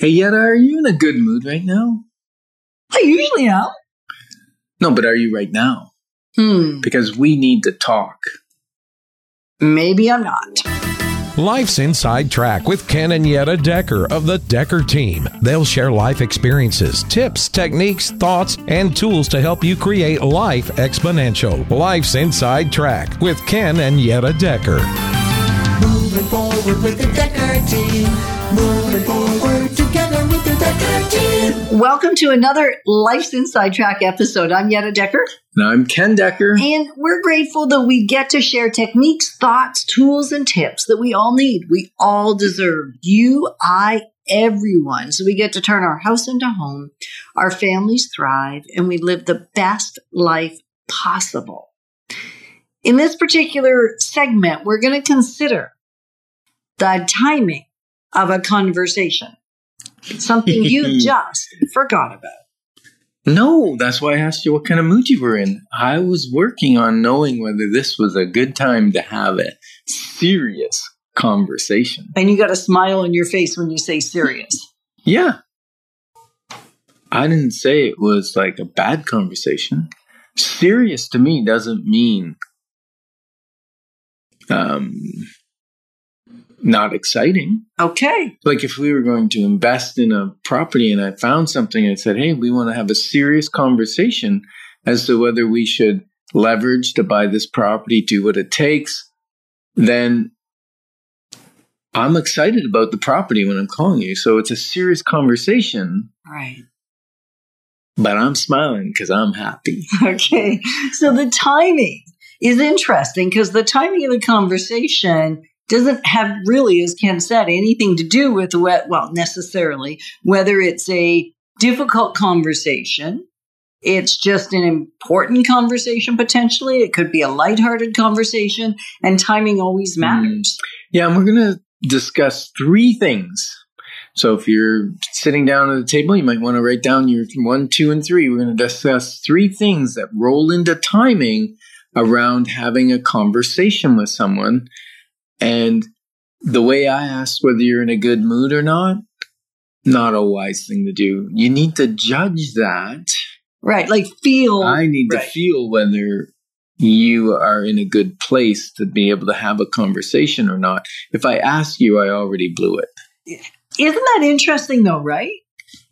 Hey, Yetta, are you in a good mood right now? I usually am. No, but are you right now? Hmm. Because we need to talk. Maybe I'm not. Life's Inside Track with Ken and Yetta Decker of the Decker team. They'll share life experiences, tips, techniques, thoughts, and tools to help you create life exponential. Life's Inside Track with Ken and Yetta Decker. Moving forward with the Decker team. Moving forward Welcome to another Life's Inside Track episode. I'm Yetta Decker, And I'm Ken Decker. and we're grateful that we get to share techniques, thoughts, tools, and tips that we all need. We all deserve. You, I, everyone. So we get to turn our house into home, our families thrive, and we live the best life possible. In this particular segment, we're going to consider the timing of a conversation. It's something you just forgot about. No, that's why I asked you what kind of mood you were in. I was working on knowing whether this was a good time to have a serious conversation. And you got a smile on your face when you say serious. Yeah. I didn't say it was like a bad conversation. Serious to me doesn't mean um not exciting. Okay. Like if we were going to invest in a property and I found something and said, "Hey, we want to have a serious conversation as to whether we should leverage to buy this property, do what it takes," then I'm excited about the property when I'm calling you. So it's a serious conversation, Right. but I'm smiling because I'm happy. Okay. So the timing is interesting because the timing of the conversation doesn't have really, as Ken said, anything to do with what, well, necessarily, whether it's a difficult conversation. It's just an important conversation potentially. It could be a lighthearted conversation, and timing always hmm. matters. Yeah, and we're going to discuss three things. So if you're sitting down at the table, you might want to write down your one, two, and three. We're going to discuss three things that roll into timing around having a conversation with someone. And the way I asked whether you're in a good mood or not, not a wise thing to do. You need to judge that. Right. Like feel. I need right. to feel whether you are in a good place to be able to have a conversation or not. If I ask you, I already blew it. Isn't that interesting though, right?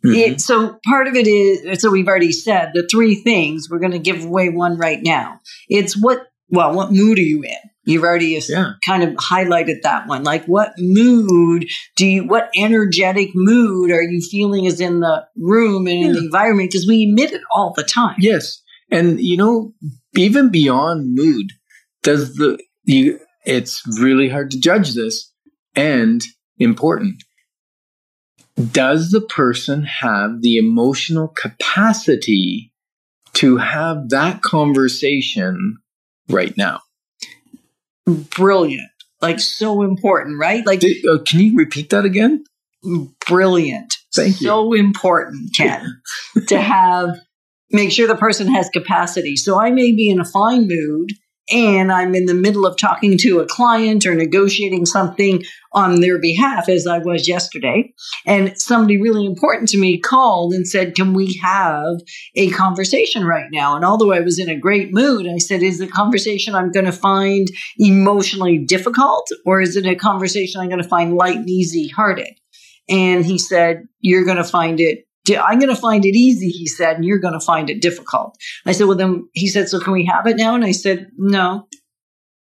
Mhm. It, so part of it is so we've already said the three things we're going to give away one right now. It's what well, what mood are you in? You've already Yeah. kind of highlighted that one. Like what mood do you what energetic mood are you feeling is in the room and in the environment because we emit it all the time. Yes, and you know, even beyond mood, does the you? It's really hard to judge this, and important. Does the person have the emotional capacity to have that conversation right now? Brilliant. Like so important, right? Like Did- uh, can you repeat that again? brilliant. Thank you. So important, Ken, to have make sure the person has capacity. So I may be in a fine mood and I'm in the middle of talking to a client or negotiating something on their behalf, as I was yesterday. And somebody really important to me called and said, Can we have a conversation right now? And although I was in a great mood, I said, Is the conversation I'm going to find emotionally difficult or is it a conversation I'm going to find light and easy hearted? And he said, You're going to find it. I'm going to find it easy, he said, and you're going to find it difficult. I said, Well, then he said, So can we have it now? And I said, No,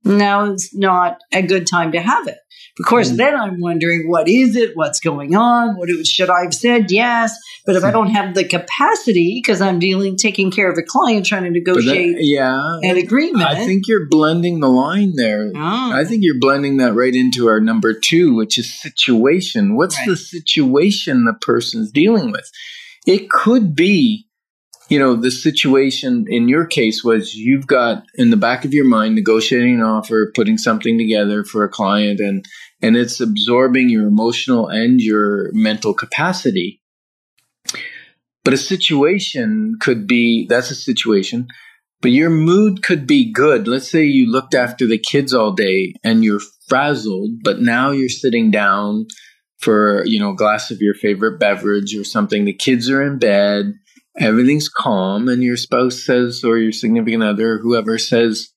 now is not a good time to have it. Of course, Mm. then I'm wondering, what is it? What's going on? What it, should I have said? Yes. But if I don't have the capacity, because I'm dealing, taking care of a client, trying to But that- negotiate yeah, an agreement. I think you're blending the line there. Oh. I think you're blending that right into our number two, which is situation. What's Right. the situation the person's dealing with? It could be, you know, the situation in your case was you've got in the back of your mind negotiating an offer, putting something together for a client, and and it's absorbing your emotional and your mental capacity. But a situation could be that's a situation, but your mood could be good. Let's say you looked after the kids all day and you're frazzled, but now you're sitting down for, you know, a glass of your favorite beverage or something. The kids are in bed, everything's calm, and your spouse says, or your significant other, or whoever says,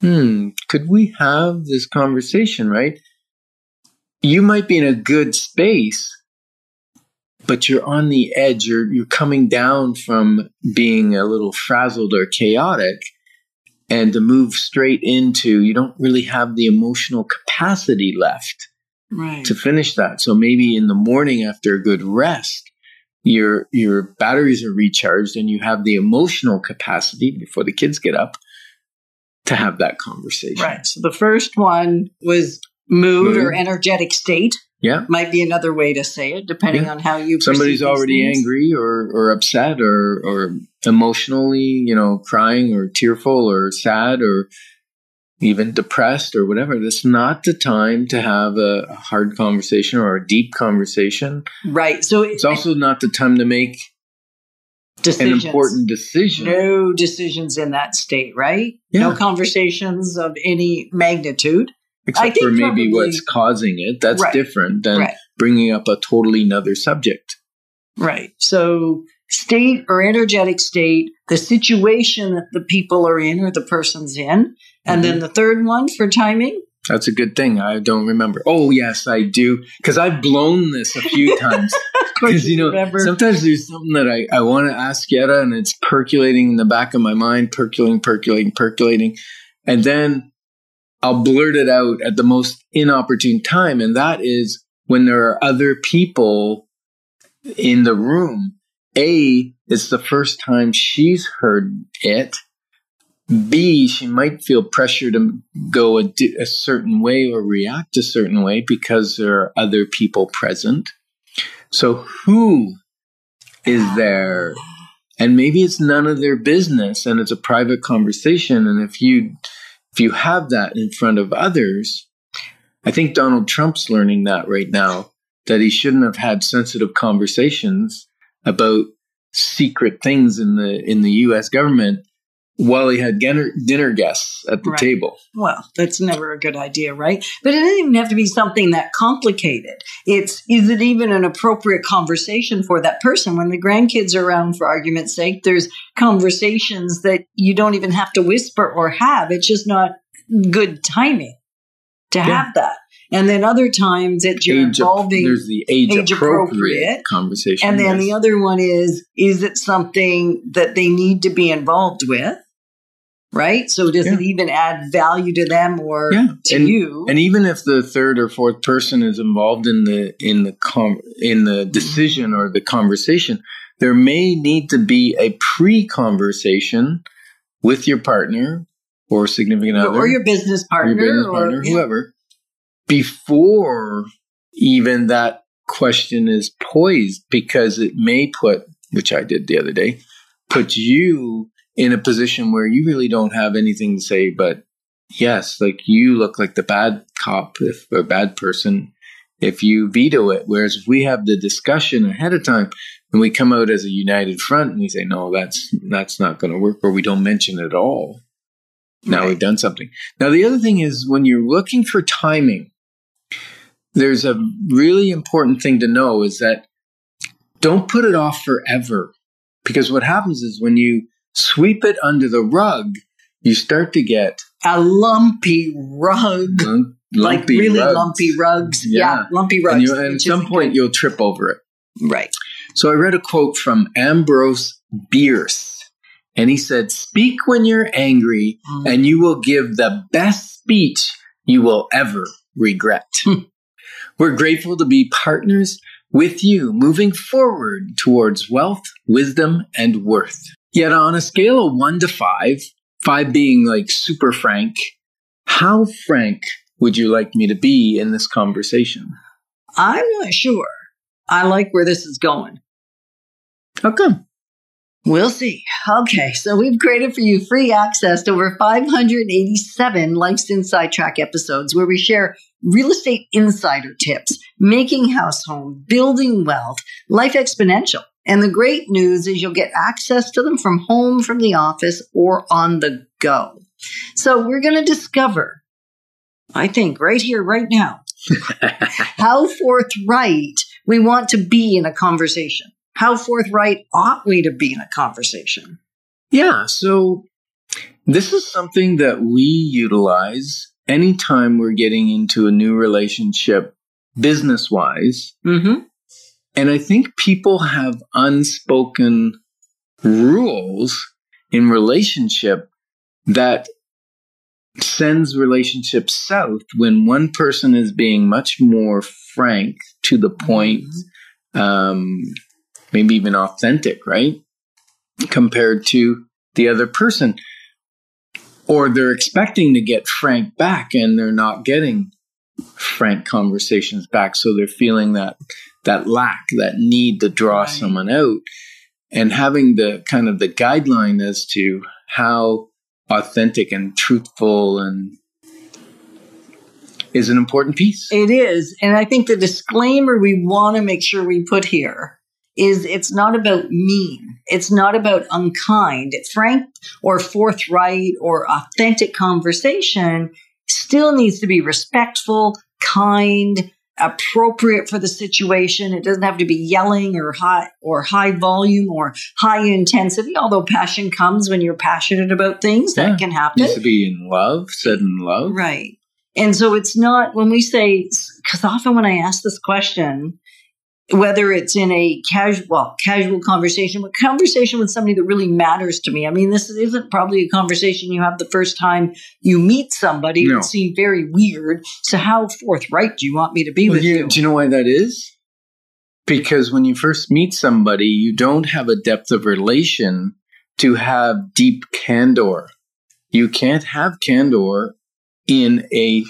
hmm, could we have this conversation, right? You might be in a good space, but you're on the edge. You're, you're coming down from being a little frazzled or chaotic and to move straight into, you don't really have the emotional capacity left Right. to finish that. So maybe in the morning after a good rest, your your batteries are recharged and you have the emotional capacity before the kids get up to have that conversation. Right. So the first one was mood, or energetic state. Yeah. Might be another way to say it, depending Yeah. on how you. Somebody's already things. angry or, or upset or, or emotionally, you know, crying or tearful or sad or even depressed or whatever. This is not the time to have a hard conversation or a deep conversation. Right. So It's also not the time to make an decisions. important decision. No decisions in that state, right? No conversations of any magnitude. Except for maybe probably- what's causing it. That's Right. different than Right. bringing up a totally another subject. Right. So, state or energetic state, the situation that the people are in or the person's in. And Mm-hmm. then the third one for timing. That's a good thing. I don't remember. Oh, yes, I do. Because I've blown this a few times. Because, you know, remember. sometimes there's something that I, I want to ask Yetta and it's percolating in the back of my mind, percolating, percolating, percolating. And then I'll blurt it out at the most inopportune time. And that is when there are other people in the room. A, it's the first time she's heard it. B, she might feel pressure to go a, a certain way or react a certain way because there are other people present. So who is there? And maybe it's none of their business and it's a private conversation. And if you if you have that in front of others, I think Donald Trump's learning that right now, that he shouldn't have had sensitive conversations about secret things in the in the US government while he had dinner, dinner guests at the Right. table. Well, that's never a good idea, right? But it doesn't even have to be something that complicated. It's is it even an appropriate conversation for that person when the grandkids are around for argument's sake? There's conversations that you don't even have to whisper or have. It's just not good timing to Yeah. have that. And then other times that you're Age involving there's the age, age appropriate, appropriate. conversation. and then yes. the other one is is it something that they need to be involved with? Right? So does it even add value to them or Yeah. to and, you? And even if the third or fourth person is involved in the in the com- in the decision or the conversation, there may need to be a pre-conversation with your partner or significant other or your business or partner, your business or partner, yeah. whoever, before even that question is poised, because it may put, which I did the other day, put you in a position where you really don't have anything to say, but yes, like you look like the bad cop if or bad person if you veto it. Whereas if we have the discussion ahead of time and we come out as a united front and we say, no, that's that's not going to work, or we don't mention it at all. Now Right. we've done something. Now the other thing is when you're looking for timing, there's a really important thing to know is that don't put it off forever. Because what happens is when you sweep it under the rug, you start to get a lumpy rug, lum- like really rugs. lumpy rugs. Yeah, Yeah. lumpy rugs. And, you, and at some point, you'll trip over it. right? So I read a quote from Ambrose Bierce, and he said, Speak when you're angry, Mm. and you will give the best speech you will ever regret. We're grateful to be partners with you moving forward towards wealth, wisdom, and worth. Yetta on a scale of one to five, five being like super frank, how frank would you like me to be in this conversation? I'm not sure. I like where this is going. How come? We'll see. Okay, so we've created for you free access to over 587 Life's Inside Track episodes where we share real estate insider tips, making house home, building wealth, life exponential. And the great news is you'll get access to them from home, from the office, or on the go. So we're going to discover, I think, right here, right now, how forthright we want to be in a conversation. How forthright ought we to be in a conversation? Yeah. So this is something that we utilize anytime we're getting into a new relationship business wise. Mm-hmm. And I think people have unspoken rules in relationship that sends relationships south when one person is being much more frank to the point, um, maybe even authentic, right? Compared to the other person. Or they're expecting to get frank back and they're not getting frank conversations back. So they're feeling that that lack, that need to draw Right. someone out. And having the kind of the guideline as to how authentic and truthful and is an important piece. It is. And I think the disclaimer we want to make sure we put here is it's not about mean. It's not about unkind. Frank or forthright or authentic conversation still needs to be respectful, kind, appropriate for the situation. It doesn't have to be yelling or high or high volume or high intensity, although passion comes when you're passionate about things. Yeah. That can happen. needs to be in love, said in love. Right. And so it's not when we say, because often when I ask this question, whether it's in a casual, well, casual conversation, but conversation with somebody that really matters to me. I mean, this isn't probably a conversation you have the first time you meet somebody. It No. would seem very weird. So how forthright do you want me to be Well, with you- you? Do you know why that is? Because when you first meet somebody, you don't have a depth of relation to have deep candor. You can't have candor in a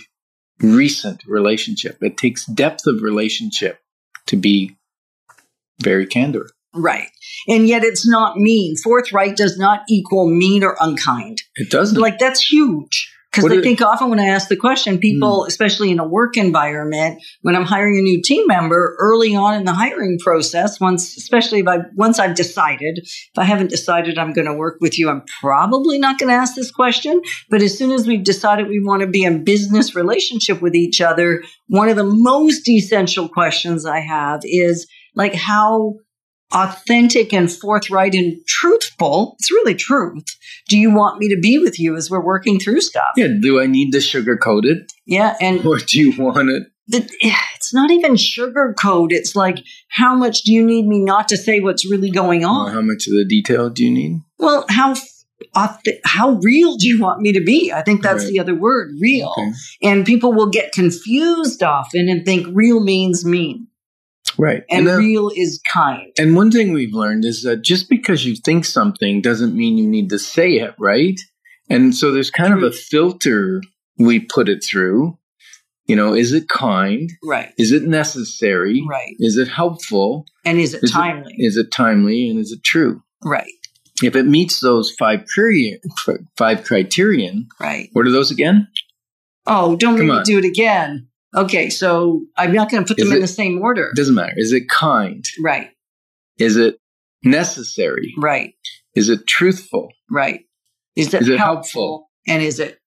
recent relationship. It takes depth of relationship to be very candor. Right. And yet it's not mean. Forthright does not equal mean or unkind. It doesn't. like that's huge because I think often when I ask the question, people, especially in a work environment, when I'm hiring a new team member, early on in the hiring process, once, especially if I once I've decided, if I haven't decided I'm going to work with you, I'm probably not going to ask this question. But as soon as we've decided we want to be in business relationship with each other, one of the most essential questions I have is like how authentic and forthright and truthful it's really truth do you want me to be with you as we're working through stuff yeah, do I need to sugarcoat it? yeah and Or do you want it? the, it's not even sugar code it's like how much do you need me not to say what's really going Or on how much of the detail do you need? well how how real do you want me to be i think that's Right. the other word real Okay. and people will get confused often and think real means mean Right. and then- real is kind And one thing we've learned is that just because you think something doesn't mean you need to say it, right? And so there's kind of a filter we put it through. You know, is it kind? right Is it necessary? right Is it helpful? and is it Is it- timely Is it timely? And is it true? right If it meets those five criteria, five criterion, right what are those again? Oh, don't make me do it again. Okay, so I'm not going to put Is them in the same order. Doesn't matter. Is it kind? Right, Is it necessary? right, Is it truthful? right. Is it, Is it helpful? helpful? And is it?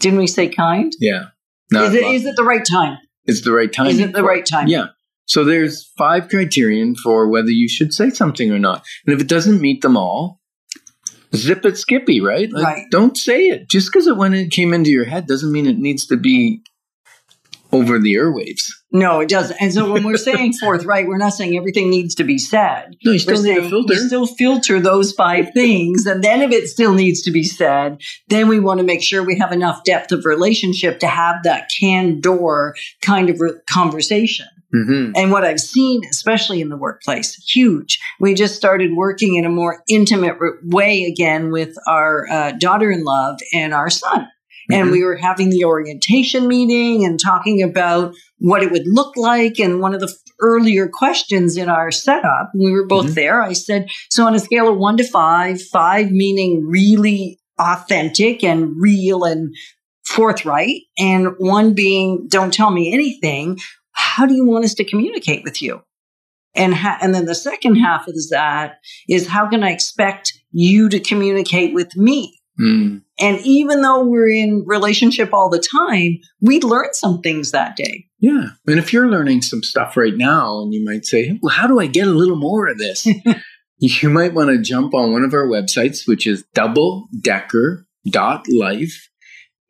Didn't we say kind? Yeah. Is it? Is it the right time? it's the right time. Is it the right time? Yeah. So there's five criterion for whether you should say something or not. And if it doesn't meet them all, zip it skippy, right? Like, Right. Don't say it. Just because it when it came into your head doesn't mean it needs to be over the airwaves. No, it doesn't. And so when we're saying forthright, we're not saying everything needs to be said. No, you We're still need a filter. Still filter those five things. And then if it still needs to be said, then we want to make sure we have enough depth of relationship to have that candor kind of re- conversation. Mhm. And what I've seen, especially in the workplace, huge. We just started working in a more intimate way again with our uh, daughter in love and our son. And Mhm. we were having the orientation meeting and talking about what it would look like. And one of the earlier questions in our setup, we were both Mhm. there. I said, So on a scale of one to five, five meaning really authentic and real and forthright, and one being don't tell me anything, how do you want us to communicate with you? And, ha- and then the second half of that is how can I expect you to communicate with me? Mm. And even though we're in relationship all the time, we learn some things that day. Yeah. And if you're learning some stuff right now and you might say, well, how do I get a little more of this? you might want to jump on one of our websites, which is doubledecker.life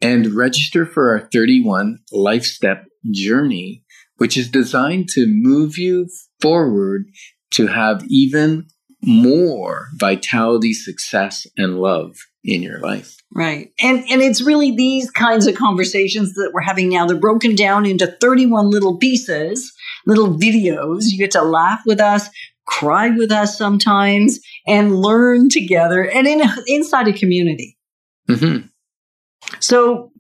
and register for our 31 life step journey, which is designed to move you forward to have even more vitality, success, and love in your life. Right. And and it's really these kinds of conversations that we're having now. They're broken down into 31 little pieces, little videos. You get to laugh with us, cry with us sometimes, and learn together and in inside a community. Mm-hmm. So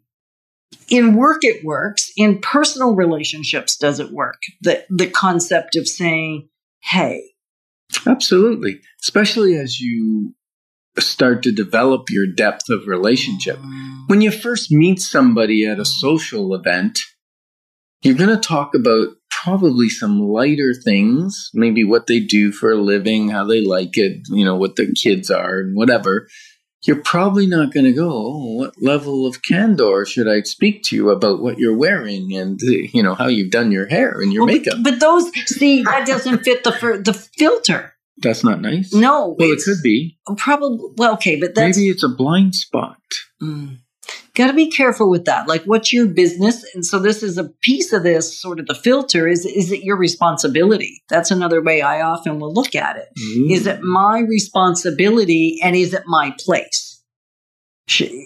in work it works, in personal relationships does it work? The the concept of saying, "Hey, Absolutely. Especially as you start to develop your depth of relationship. When you first meet somebody at a social event, you're going to talk about probably some lighter things, maybe what they do for a living, how they like it, you know, what their kids are, and whatever. You're probably not going to go, oh, what level of candor should I speak to you about what you're wearing and, you know, how you've done your hair and your Well, makeup? But, but those see that doesn't fit the the filter. That's not nice. No, Well, it could be. probably well. Okay, but that's Maybe it's a blind spot. Mm. Got to be careful with that. Like, what's your business? And so, this is a piece of this sort of the filter. Is is it your responsibility? That's another way I often will look at it. Is it my responsibility, and is it my place?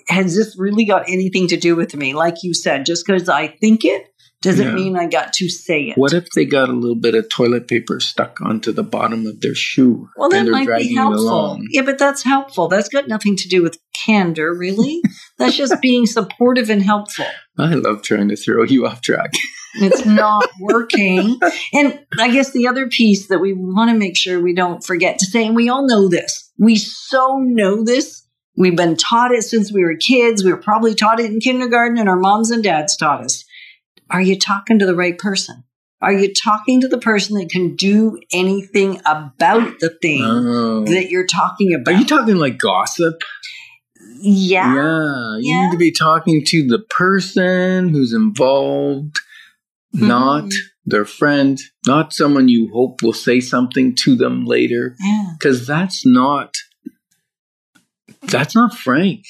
Has this really got anything to do with me? Like you said, just because I think it doesn't Yeah. mean I got to say it. What if they got a little bit of toilet paper stuck onto the bottom of their shoe? Well, that and might dragging be helpful. Yeah, but that's helpful. That's got nothing to do with candor, really. that's just being supportive and helpful. I love trying to throw you off track. It's not working. And I guess the other piece that we want to make sure we don't forget to say, and we all know this, we so know this. We've been taught it since we were kids. We were probably taught it in kindergarten, and our moms and dads taught us. Are you talking to the right person? Are you talking to the person that can do anything about the thing Oh. that you're talking about? Are you talking like gossip? yeah. Yeah, you Yeah. need to be talking to the person who's involved, not Mhm. their friend, not someone you hope will say something to them later, Yeah. because that's not that's not frank.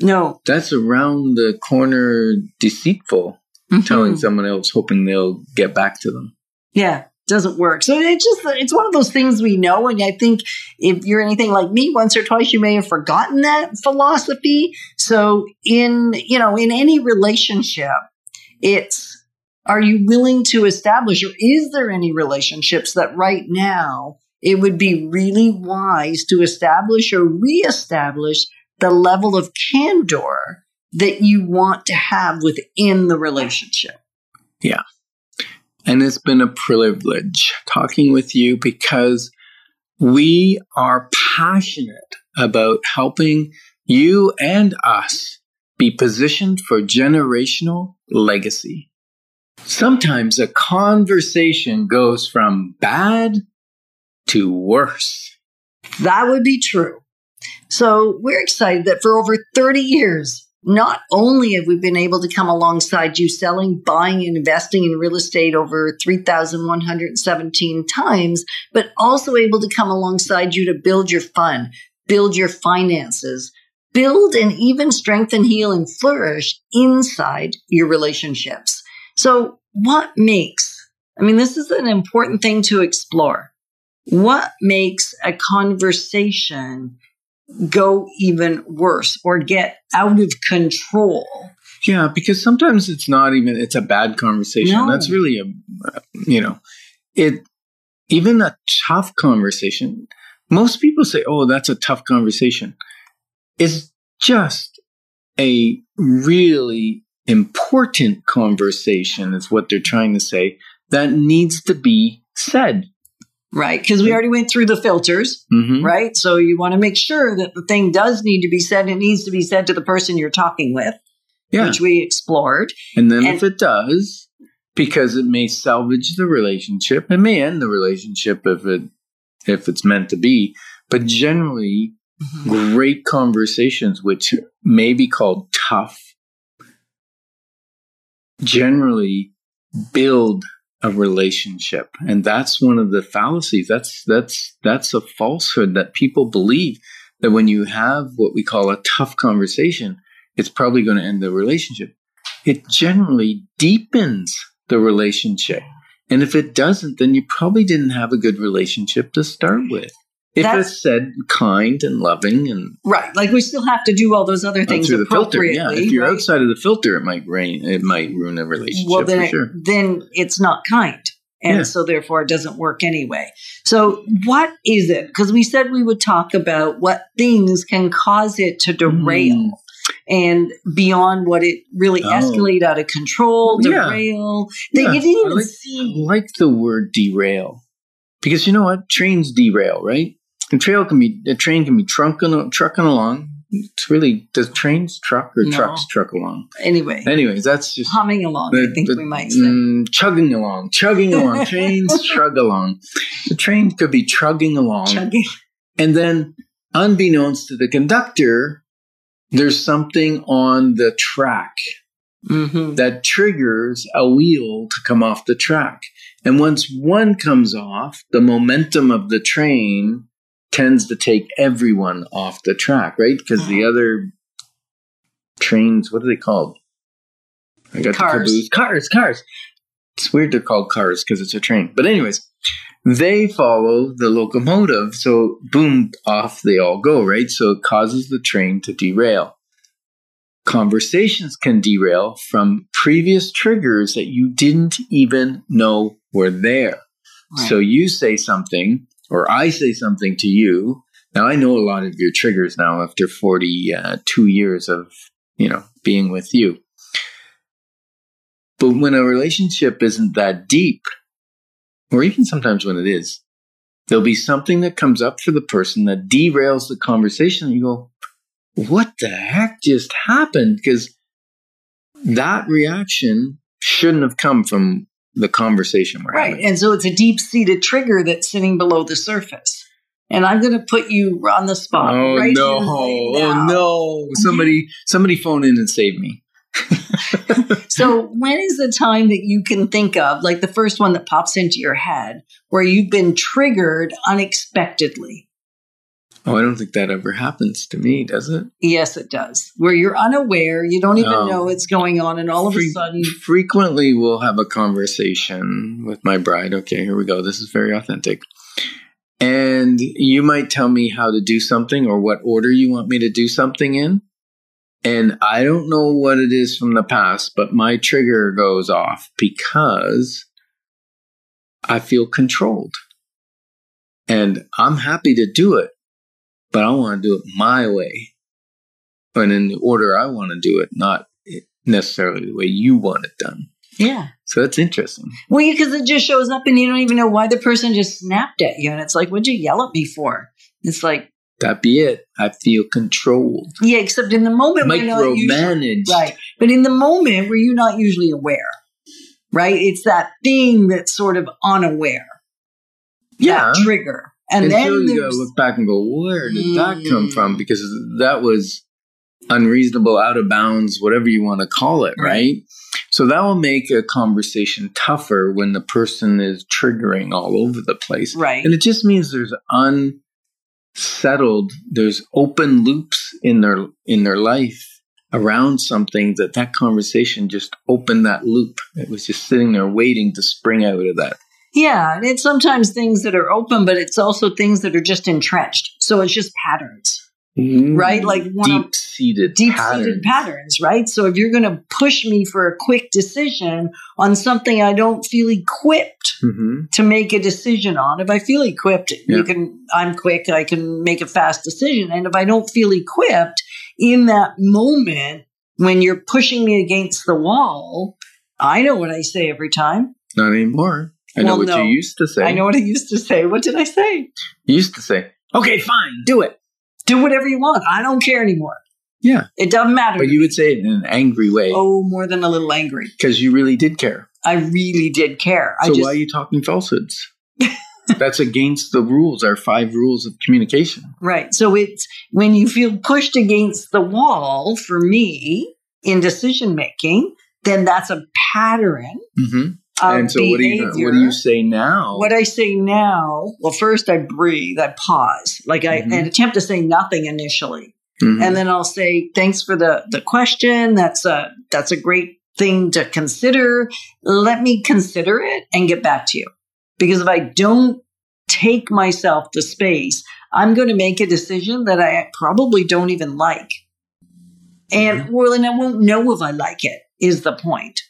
No. That's around the corner deceitful, telling Mhm. someone else hoping they'll get back to them. Yeah, doesn't work. So it's just it's one of those things we know, and I think if you're anything like me, once or twice you may have forgotten that philosophy. So in you know in any relationship, it's are you willing to establish, or is there any relationships that right now it would be really wise to establish or reestablish the level of candor that you want to have within the relationship? Yeah. And it's been a privilege talking with you because we are passionate about helping you and us be positioned for generational legacy. Sometimes a conversation goes from bad to worse. That would be true. So we're excited that for over 30 years, not only have we been able to come alongside you selling, buying, and investing in real estate over 3,117 times, but also able to come alongside you to build your fund, build your finances, build and even strengthen, heal, and flourish inside your relationships. So what makes, I mean, this is an important thing to explore. What makes a conversation go even worse or get out of control? Yeah, because sometimes it's not even it's a bad conversation. No. That's really a you know, it even a tough conversation. Most people say, "Oh, that's a tough conversation." It's just a really important conversation is what they're trying to say that needs to be said. Right. Because we already went through the filters, Mhm. right? So you want to make sure that the thing does need to be said. It needs to be said to the person you're talking with, Yeah. which we explored. And then And- if it does, because it may salvage the relationship, it may end the relationship if it if it's meant to be. But generally, great conversations, which may be called tough, generally build a relationship. And that's one of the fallacies. That's that's that's a falsehood that people believe that when you have what we call a tough conversation, it's probably going to end the relationship. It generally deepens the relationship. And if it doesn't, then you probably didn't have a good relationship to start with. If That's- it's said kind and loving and Right. Like we still have to do all those other things through the filter, yeah. If you're right? outside of the filter, it might rain. It might ruin a relationship well, then, it- sure. then it's not kind. And Yeah. so therefore it doesn't work anyway. So what is it? Because we said we would talk about what things can cause it to derail Mm. and beyond what it really Oh. escalate out of control, Yeah. derail. They, Yeah, you didn't I even like- I like the word derail because you know what? Trains derail, right? A trail can be a train can be trucking trucking along. It's really does trains truck or No. trucks truck along? anyway. Anyways, that's just Humming along, the- I think the- we might say. mm, chugging along, chugging along. trains chug along. The train could be chugging along, Chugging. and then unbeknownst to the conductor, there's something on the track Mhm. that triggers a wheel to come off the track. And once one comes off, the momentum of the train tends to take everyone off the track, right? Because the mm-hmm. other trains, what are they called? I got Cars. Cars, cars. It's weird they're called cars because it's a train. But anyways, they follow the locomotive. So boom, off they all go, right? So it causes the train to derail conversations can derail from previous triggers that you didn't even know were there. Right. So you say something, or I say something to you. Now I know a lot of your triggers now after 42 uh, years of, you know, being with you. But when a relationship isn't that deep, or even sometimes when it is, there'll be something that comes up for the person that derails the conversation. And you go, what the heck just happened? Because that reaction shouldn't have come from the conversation we're Right. having. And so it's a deep seated trigger that's sitting below the surface. And I'm going to put you on the spot. Oh right no! right Oh no! Somebody, somebody, phone in and save me. So, when is the time that you can think of, like the first one that pops into your head, where you've been triggered unexpectedly? Oh, I don't think that ever happens to me, does it? Yes, it does. Where you're unaware, you don't even Oh. know it's going on, and all of Fre- a sudden, frequently we'll have a conversation with my bride. Okay, here we go. This is very authentic. And you might tell me how to do something or what order you want me to do something in. And I don't know what it is from the past, but my trigger goes off because I feel controlled. And I'm happy to do it, but I want to do it my way. And in the order I want to do it, not necessarily the way you want it done. yeah. So that's interesting. Well, because it just shows up and you don't even know why the person just snapped at you. And it's like, what'd you yell at me for? It's like, That be it. I feel controlled, yeah, except in the moment, we're usually, right. But in the moment where you're not usually aware, right? It's that thing that's sort of unaware. Yeah. That trigger. And And then you gotta look back and go, where did that come Mm. from? Because that was unreasonable, out of bounds, whatever you want to call it, Right. right? So that will make a conversation tougher when the person is triggering all over the place. right. And it just means there's unsettled, there's open loops in their in their life around something that that conversation just opened that loop. It was just sitting there waiting to spring out of that. Yeah, and it's sometimes things that are open, but it's also things that are just entrenched. So it's just patterns, right? Like deep seated deep seated patterns, right? So if you're going to push me for a quick decision on something I don't feel equipped hmm to make a decision on, if I feel equipped, Yeah. you can, I'm quick, I can make a fast decision. And if I don't feel equipped in that moment when you're pushing me against the wall, I know what I say every time. Not anymore. I know Well, what no. you used to say. I know what I used to say. What did I say? You used to say, okay, fine, do it. Do whatever you want. I don't care anymore. Yeah. It doesn't matter. But you would say it in an angry way oh, more than a little angry. because you really did care. I really did care. I So just why are you talking falsehoods? That's against the rules, our five rules of communication. Right. So it's when you feel pushed against the wall for me in decision making, then that's a pattern Mm-hmm. And so, what do you what do you say now? What I say now, well, first I breathe, I pause, like I, Mhm. I attempt to say nothing initially, Mhm. and then I'll say, "Thanks for the the question. That's a that's a great thing to consider. Let me consider it and get back to you." Because if I don't take myself the space, I'm going to make a decision that I probably don't even like, and well, and I won't know if I like it. Is the point?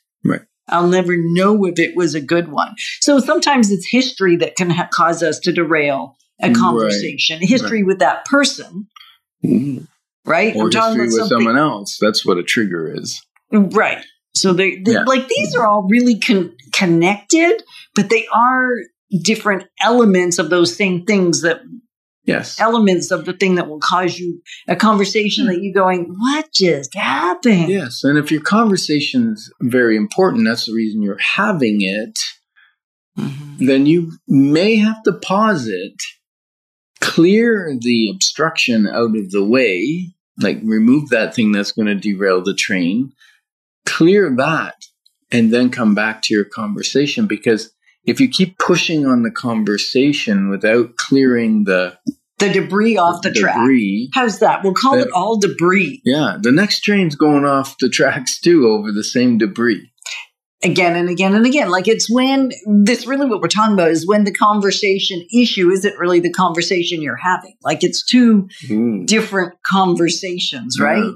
Right. I'll never know if it was a good one. So sometimes it's history that can ha- cause us to derail a Right. conversation. History with that person, Ooh. right? or history with something- someone else. That's what a trigger is. right? So they, they Yeah. like these are all really con- connected, but they are different elements of those same things that Yes. elements of the thing that will cause you a conversation that you're going, what just happened? Yes. And if your conversation's very important, that's the reason you're having it, Mhm. then you may have to pause it, clear the obstruction out of the way, like remove that thing that's going to derail the train, clear that, and then come back to your conversation. Because if you keep pushing on the conversation without clearing the The debris off the track. debris, How's that? We'll call That- it all debris. yeah, the next train's going off the tracks too over the same debris. again and again and again. Like it's when this really what we're talking about is when the conversation issue isn't really the conversation you're having. Like it's two Ooh. different conversations, right?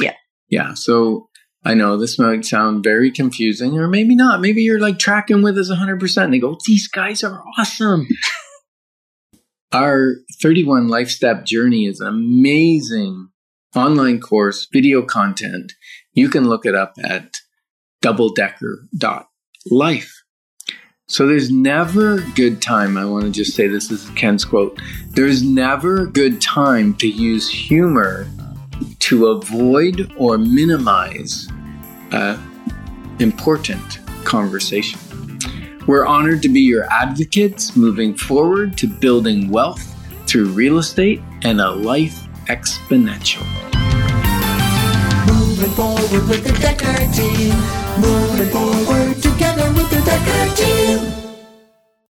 Yeah. Yeah. So I know this might sound very confusing, or maybe not. Maybe you're like tracking with us 100%. And they go, these guys are awesome. Our 31 Life Step Journey is an amazing online course, video content. You can look it up at doubledecker.life. So there's never good time. I want to just say this is Ken's quote. There's never a good time to use humor to avoid or minimize important conversation. We're honored to be your advocates moving forward to building wealth through real estate and a life exponential. Moving forward with the Decker team. Moving forward together with the Decker team.